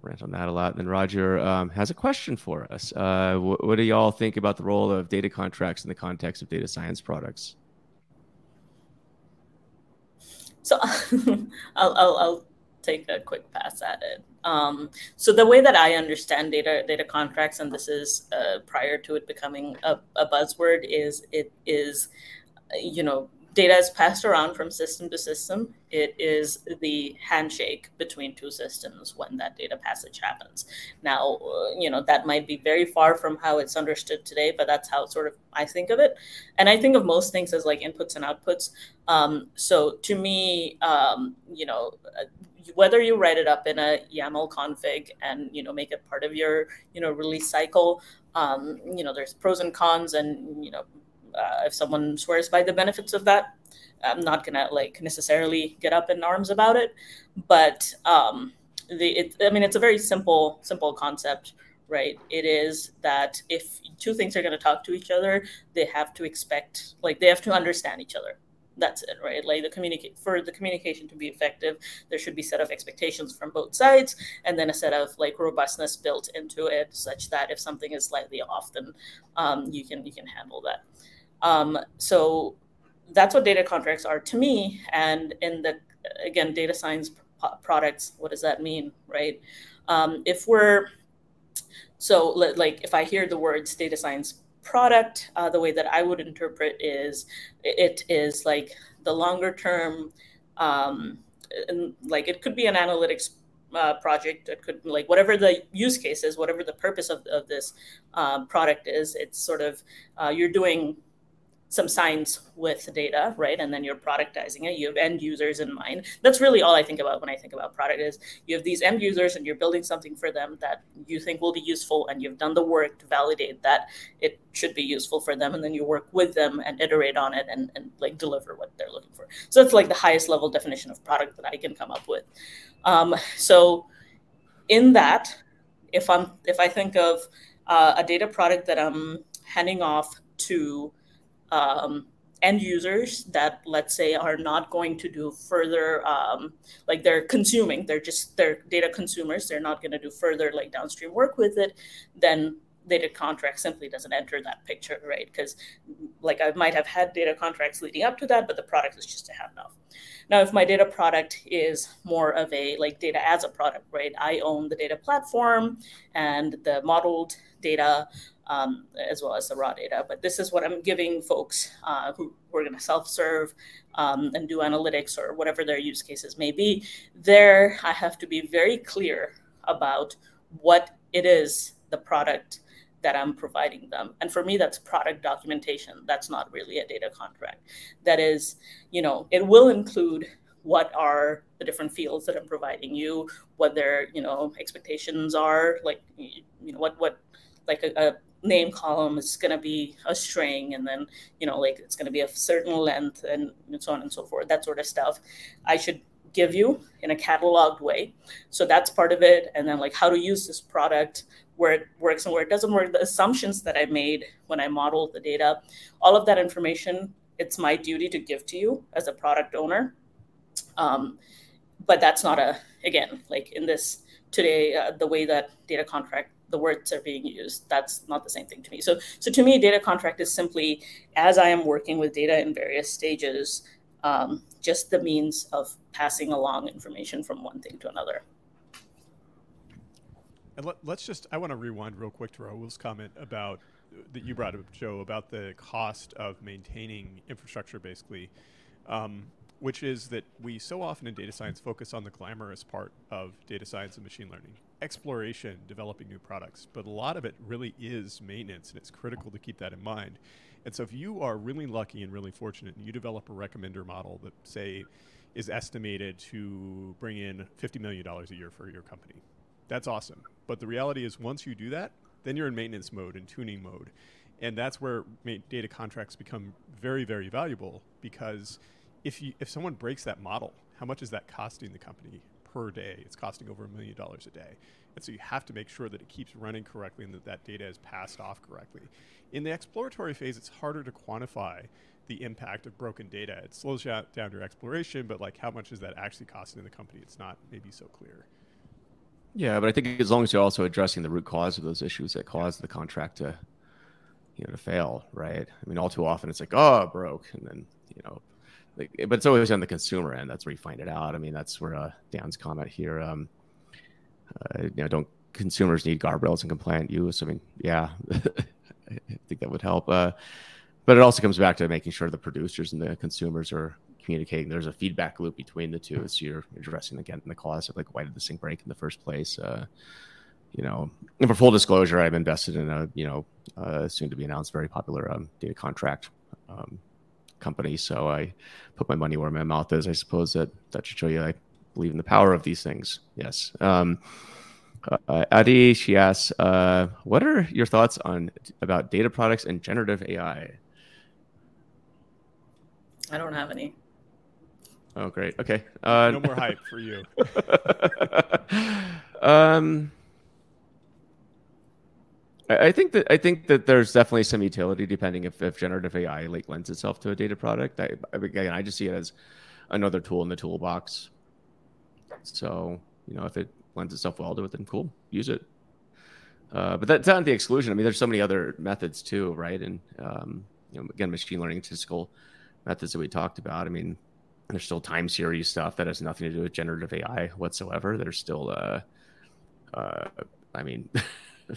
rant on that a lot. And then Roger um, has a question for us. Uh, wh- what do y'all think about the role of data contracts in the context of data science products? So I'll, I'll, I'll, take a quick pass at it. Um, so the way that I understand data data contracts, and this is uh, prior to it becoming a, a buzzword, is it is you know data is passed around from system to system. It is the handshake between two systems when that data passage happens. Now, uh, you know, that might be very far from how it's understood today, but that's how sort of I think of it. And I think of most things as like inputs and outputs. Um, so to me, um, you know, uh, whether you write it up in a YAML config and you know make it part of your you know release cycle, um, you know, there's pros and cons, and you know uh, if someone swears by the benefits of that, I'm not gonna like necessarily get up in arms about it. But um, the it, I mean, it's a very simple simple concept, right? It is that if two things are gonna talk to each other, they have to expect like they have to understand each other. That's it, right? Like the communicate for the communication to be effective, there should be set of expectations from both sides, and then a set of like robustness built into it, such that if something is slightly off, then um, you can you can handle that. Um, so that's what data contracts are to me. And in the, again, data science products, what does that mean, right? Um, if we're, so like if I hear the words data science product, uh, the way that I would interpret is it is like the longer term, um, like it could be an analytics uh, project. It could like whatever the use case is, whatever the purpose of, of this um, product is. It's sort of uh, you're doing some science with data, right? And then you're productizing it. You have end users in mind. That's really all I think about when I think about product is you have these end users and you're building something for them that you think will be useful and you've done the work to validate that it should be useful for them. And then you work with them and iterate on it and, and like deliver what they're looking for. So it's like the highest level definition of product that I can come up with. Um, so in that, if I'm if I think of uh, a data product that I'm handing off to um, end users that let's say are not going to do further um, like they're consuming they're just they're data consumers they're not going to do further like downstream work with it then data contract simply doesn't enter that picture right? Because like i might have had data contracts leading up to that but the product is just a handoff now if my data product is more of a like data as a product right? I own the data platform and the modeled data um, as well as the raw data. But this is what I'm giving folks uh, who, who, are going to self-serve um, and do analytics or whatever their use cases may be. There, I have to be very clear about what it is the product that I'm providing them. And for me, that's product documentation. That's not really a data contract. That is, you know, it will include what are the different fields that I'm providing you, what their, you know, expectations are, like, you know, what what like a, a name column is going to be a string and then you know like it's going to be a certain length and so on and so forth that sort of stuff. I should give you in a cataloged way. So that's part of it. And then like how to use this product where it works and where it doesn't work the assumptions that i made when i modeled the data all of that information it's my duty to give to you as a product owner. Um, but that's not a again like in this today uh, the way that data contract the words are being used. That's not the same thing to me. So, so to me, data contract is simply as I am working with data in various stages, um, just the means of passing along information from one thing to another. And let, us just, I want to rewind real quick to Rahul's comment about that you brought up, Joe, about the cost of maintaining infrastructure, basically. Um, which is that we so often in data science focus on the glamorous part of data science and machine learning exploration, developing new products, but a lot of it really is maintenance, and it's critical to keep that in mind. And so, if you are really lucky and really fortunate, and you develop a recommender model that, say, is estimated to bring in $50 million a year for your company, that's awesome. But the reality is, once you do that, then you're in maintenance mode and tuning mode. And that's where data contracts become very, very valuable because if you if someone breaks that model, how much is that costing the company per day? It's costing over a million dollars a day. And so you have to make sure that it keeps running correctly and that that data is passed off correctly. In the exploratory phase, it's harder to quantify the impact of broken data. It slows you down your exploration, but like how much is that actually costing in the company? It's not maybe so clear. Yeah, but I think as long as you're also addressing the root cause of those issues that caused the contract to, you know, to fail, right? I mean, all too often it's like, oh, broke, and then you know, like, but it's always on the consumer end. That's where you find it out. I mean, that's where uh, Dan's comment here. Um, uh, you know, don't consumers need guardrails and compliant use? I mean, yeah, I think that would help. Uh, but it also comes back to making sure the producers and the consumers are communicating. There's a feedback loop between the two, so you're addressing again the cause of like why did this thing break in the first place. Uh, you know, and for full disclosure, I'm invested in a you know uh, soon to be announced very popular um, data contract um, company. So I put my money where my mouth is. I suppose that that should show you I believe in the power of these things. Yes. Um, uh, Adi, she asks, uh, what are your thoughts on about data products and generative AI? I don't have any. Oh, great. Okay. Uh, no more hype for you. um, I think that I think that there's definitely some utility depending if, if generative AI like lends itself to a data product. I, again, I just see it as another tool in the toolbox. So you know, if it lends itself well to it, then cool, use it. Uh, but that's not the exclusion. I mean, there's so many other methods too, right? And um, you know, again, machine learning, statistical methods that we talked about. I mean, there's still time series stuff that has nothing to do with generative AI whatsoever. There's still, uh, uh, I mean.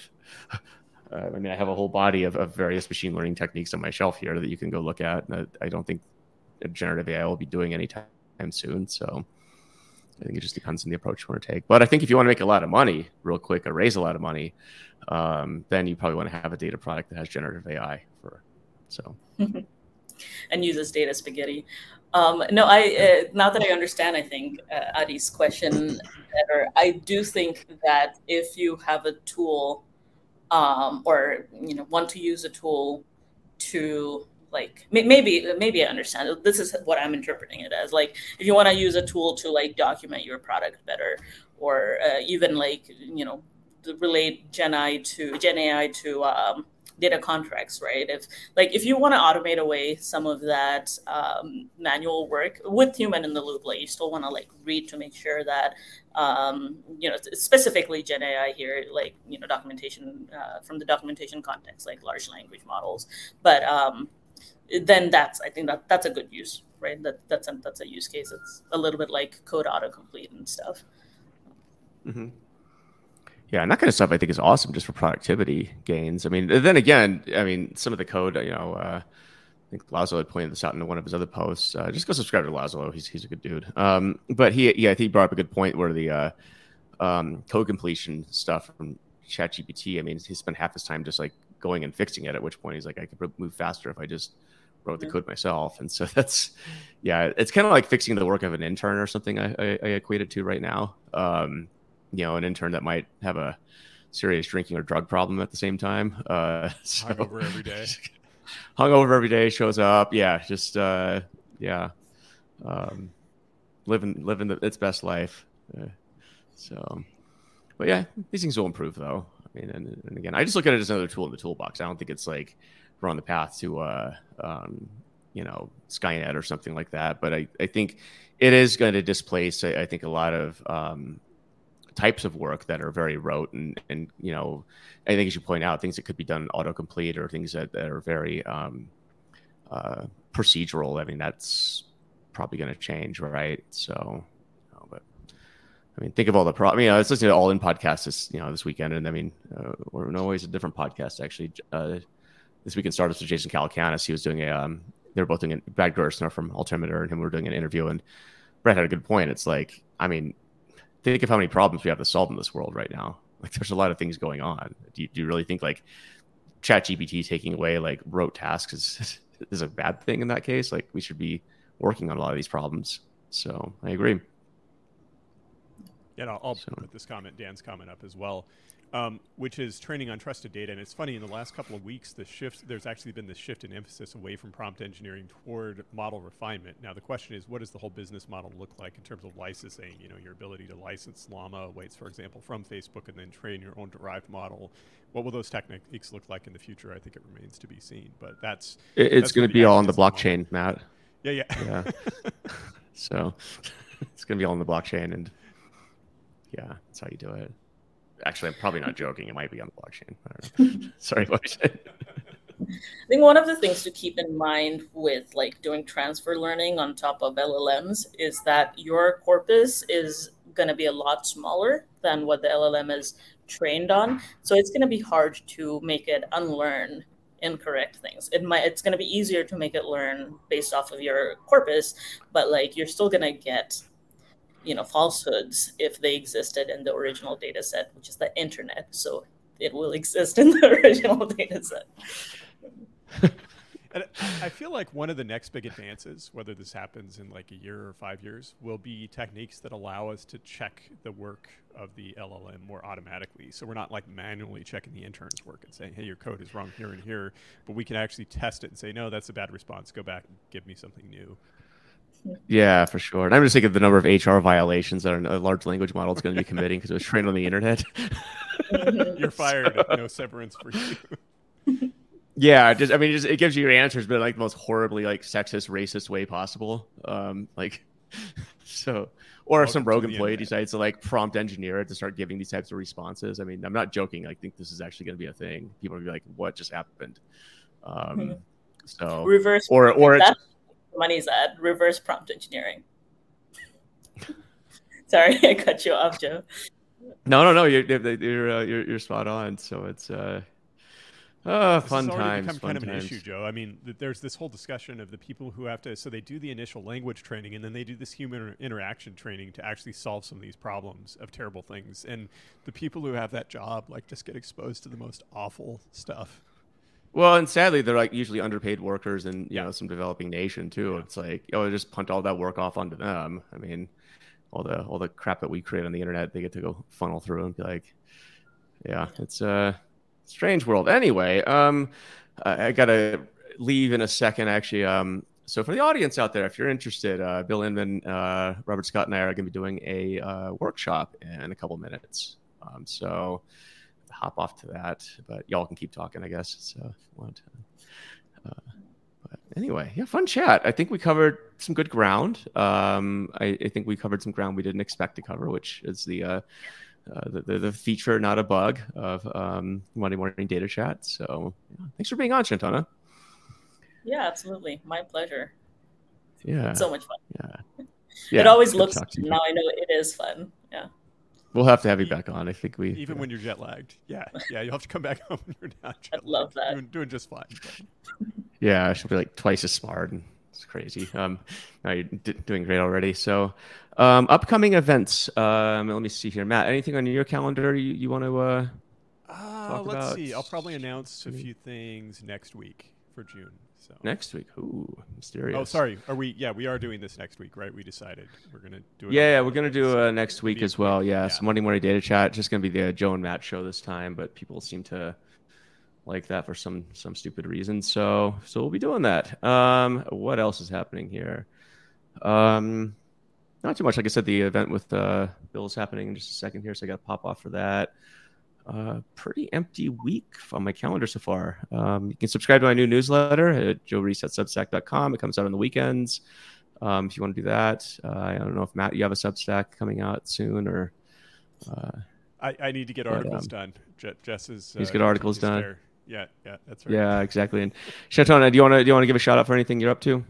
Uh, I mean, I have a whole body of, of, various machine learning techniques on my shelf here that you can go look at. And I don't think generative AI will be doing anytime soon. So I think it just depends on the approach you want to take. But I think if you want to make a lot of money real quick or raise a lot of money, um, then you probably want to have a data product that has generative AI for so. and uses data spaghetti. Um, no, I uh, now that I understand, I think uh, Adi's question better. I do think that if you have a tool um, or you know want to use a tool to like maybe maybe I understand this is what I'm interpreting it as like if you want to use a tool to like document your product better or uh, even like you know relate Gen AI to Gen AI to um, data contracts, right? If like if you want to automate away some of that um, manual work with human in the loop, like you still want to like read to make sure that um, you know specifically Gen AI here, like you know documentation uh, from the documentation context, like large language models, but um, then that's I think that that's a good use, right? That that's a, that's a use case. It's a little bit like code autocomplete and stuff. Mm-hmm. Yeah, and that kind of stuff I think is awesome just for productivity gains. I mean, then again, I mean, some of the code, you know, uh, I think Laszlo had pointed this out in one of his other posts. Uh, just go subscribe to Laszlo; he's he's a good dude. Um, but he, yeah, I think he brought up a good point where the uh, um, code completion stuff from ChatGPT. I mean, he spent half his time just like going and fixing it. At which point he's like, I could move faster if I just wrote the code myself. And so that's, yeah, it's kind of like fixing the work of an intern or something. I, I, I equate it to right now. Um, you know, an intern that might have a serious drinking or drug problem at the same time. Uh, so, hungover every day. hungover every day shows up. Yeah, just uh, yeah, um, living living the, its best life. Uh, so, but yeah, these things will improve though. I mean, and, and, again, I just look at it as another tool in the toolbox. I don't think it's like we're on the path to uh, um, you know Skynet or something like that. But I, I think it is going to displace. I, I think a lot of um, types of work that are very rote and and you know I think as you point out things that could be done autocomplete or things that, that are very um, uh, procedural. I mean that's probably going to change, right? So, but I mean, think of all the pro. I mean, I was listening to All In podcast this you know this weekend, and I mean, we're always a different podcast actually. Uh, This Week in Startups with Jason Calacanis. He was doing a um, they were both doing a Brad Gerstner from Altimeter and him were doing an interview, and Brad had a good point. It's like, I mean, think of how many problems we have to solve in this world right now. Like there's a lot of things going on. Do you, do you really think like chat GPT taking away like rote tasks is, is a bad thing in that case? Like we should be working on a lot of these problems. So I agree. Yeah, I'll, I'll so. put this comment, Dan's comment up as well um, which is training on trusted data. And it's funny, in the last couple of weeks, the shift there's actually been this shift in emphasis away from prompt engineering toward model refinement. Now, the question is, what does the whole business model look like in terms of licensing? You know, your ability to license Llama weights, for example, from Facebook, and then train your own derived model. What will those techniques look like in the future? I think it remains to be seen. But that's it's going to be all on the blockchain, model. Matt. Yeah, yeah, yeah. so it's going to be all on the blockchain, and yeah, that's how you do it. Actually, I'm probably not joking. It might be on the blockchain. Sorry, blockchain. I think one of the things to keep in mind with like doing transfer learning on top of LLMs is that your corpus is going to be a lot smaller than what the LLM is trained on. So it's going to be hard to make it unlearn incorrect things. It might it's going to be easier to make it learn based off of your corpus, but like you're still going to get you know falsehoods if they existed in the original data set which is the internet so it will exist in the original data set and I feel like one of the next big advances, whether this happens in like a year or five years, will be techniques that allow us to check the work of the LLM more automatically. So we're not like manually checking the intern's work and saying, hey, your code is wrong here and here, but we can actually test it and say, no, that's a bad response. Go back and give me something new. Yeah, for sure. And I'm just thinking of the number of HR violations that a large language model is going to be committing because it was trained on the internet. You're fired. No severance for you. yeah, just I mean, just, it gives you your answers, but like the most horribly like sexist, racist way possible. Um, like so, or if some rogue employee internet. decides to like prompt engineer it to start giving these types of responses. I mean, I'm not joking. I think this is actually going to be a thing. People are gonna be like, "What just happened?" Um, mm-hmm. So reverse or or it's money's at reverse prompt engineering. Sorry, I cut you off, Joe. No, no, no. You're you're uh, you're, you're spot on. So it's uh, oh, this fun times. Become fun kind times. of an issue, Joe. I mean, there's this whole discussion of the people who have to. So they do the initial language training, and then they do this human interaction training to actually solve some of these problems of terrible things. And the people who have that job like just get exposed to the most awful stuff. Well, and sadly, they're like usually underpaid workers in you know some developing nation too. Yeah. It's like oh, just punt all that work off onto them. I mean, all the all the crap that we create on the internet, they get to go funnel through and be like, yeah, it's a strange world. Anyway, um, I, I gotta leave in a second. Actually, um, so for the audience out there, if you're interested, uh, Bill Inmon, uh, Robert Scott, and I are going to be doing a uh, workshop in a couple minutes. Um, so hop off to that, but y'all can keep talking, I guess. So, if you want. Uh, but anyway, yeah, fun chat. I think we covered some good ground. Um, I, I, think we covered some ground we didn't expect to cover, which is the uh, uh, the, the, the, feature, not a bug, of um, Monday morning data chat. So, yeah, thanks for being on, Santona. Yeah, absolutely, my pleasure. Yeah, it's so much fun. Yeah, yeah it always looks. Now I know it is fun. Yeah. We'll have to have you back on. I think we even yeah. when you're jet lagged. Yeah, yeah, you'll have to come back home when you're not jet lagged. love that. Doing, doing just fine. yeah, I should be like twice as smart, and it's crazy. Um, no, you're d- doing great already. So, um, upcoming events. Um, let me see here, Matt. Anything on your calendar you, you want to uh, uh let's about? see. I'll probably announce a few things next week for June. So next week, ooh, mysterious. Oh, sorry. Are we? Yeah, we are doing this next week, right? We decided we're gonna do it. Yeah, yeah, we're gonna do uh, next week as well. Yeah, yeah. so Monday morning data chat. Just gonna be the Joe and Matt show this time, but people seem to like that for some some stupid reason. So so we'll be doing that. Um, what else is happening here? Um, not too much. Like I said, the event with uh, Bill is happening in just a second here, so I got to pop off for that uh, pretty empty week on my calendar so far. Um, you can subscribe to my new newsletter at joereis.substack.com. It comes out on the weekends. Um, if you want to do that, uh, I don't know if Matt, you have a Substack coming out soon or. Uh, I, I need to get articles but, um, done. Jess is. Uh, get articles done. There. Yeah, yeah, that's right. Yeah, exactly. And Santona, do you want to do you want to give a shout out for anything you're up to?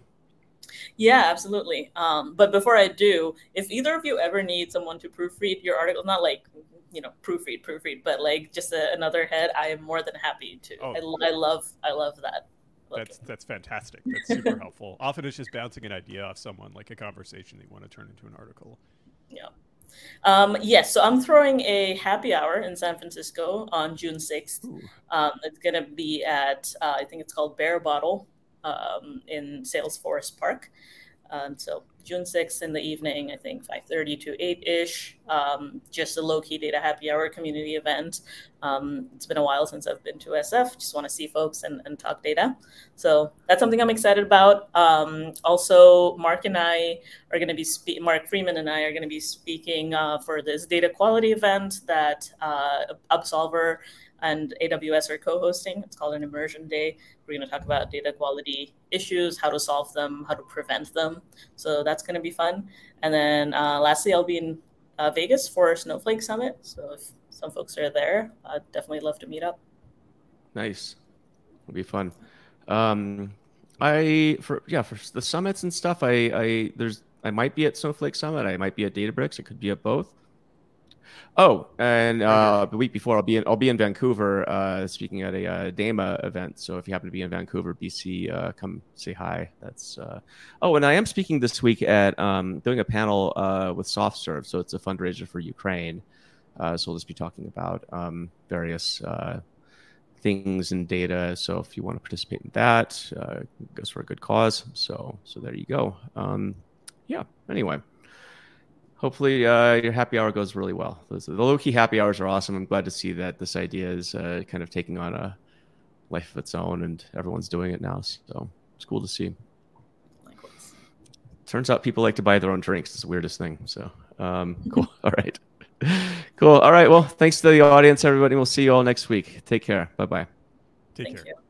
Yeah, absolutely. Um, but before I do, if either of you ever need someone to proofread your article, not like you know proofread proofread but like just a, another head i am more than happy to. Oh. I, I love i love that. That's that's fantastic. That's super helpful. Often it's just bouncing an idea off someone like a conversation that you want to turn into an article. Yeah. Um, yes, so I'm throwing a happy hour in San Francisco on June 6th. Um, it's going to be at, uh, I think it's called Bear Bottle um, in Salesforce Park. Um, so June 6th in the evening, I think 5:30 to 8-ish. Um, just a low-key data happy hour community event. Um, it's been a while since I've been to SF. Just want to see folks and, and talk data. So that's something I'm excited about. Um, also, Mark and I are going to be spe- Mark Freeman and I are going to be speaking uh, for this data quality event that uh, Upsolver and AWS are co-hosting. It's called an immersion day. We're going to talk about data quality issues, how to solve them, how to prevent them. So that's going to be fun. And then uh, lastly, I'll be in uh, Vegas for Snowflake Summit. So if some folks are there, I'd definitely love to meet up. Nice, it'll be fun. Um, I for yeah for the summits and stuff. I I there's I might be at Snowflake Summit. I might be at Databricks. It could be at both. Oh, and uh, the week before, I'll be in I'll be in Vancouver uh, speaking at a uh, DAMA event. So if you happen to be in Vancouver, BC, uh, come say hi. That's uh... oh, and I am speaking this week at um, doing a panel uh, with SoftServe. So it's a fundraiser for Ukraine. so we'll just be talking about um, various things and data. So if you want to participate in that, uh, it goes for a good cause. So so there you go. Um, yeah. Anyway hopefully uh, your happy hour goes really well. Those, the low key happy hours are awesome. I'm glad to see that this idea is uh, kind of taking on a life of its own, and everyone's doing it now. So it's cool to see. Likewise. Turns out people like to buy their own drinks. It's the weirdest thing. So um, cool. all right. Cool. All right. Well, thanks to the audience, everybody. We'll see you all next week. Take care. Bye bye. Take Thank care. You.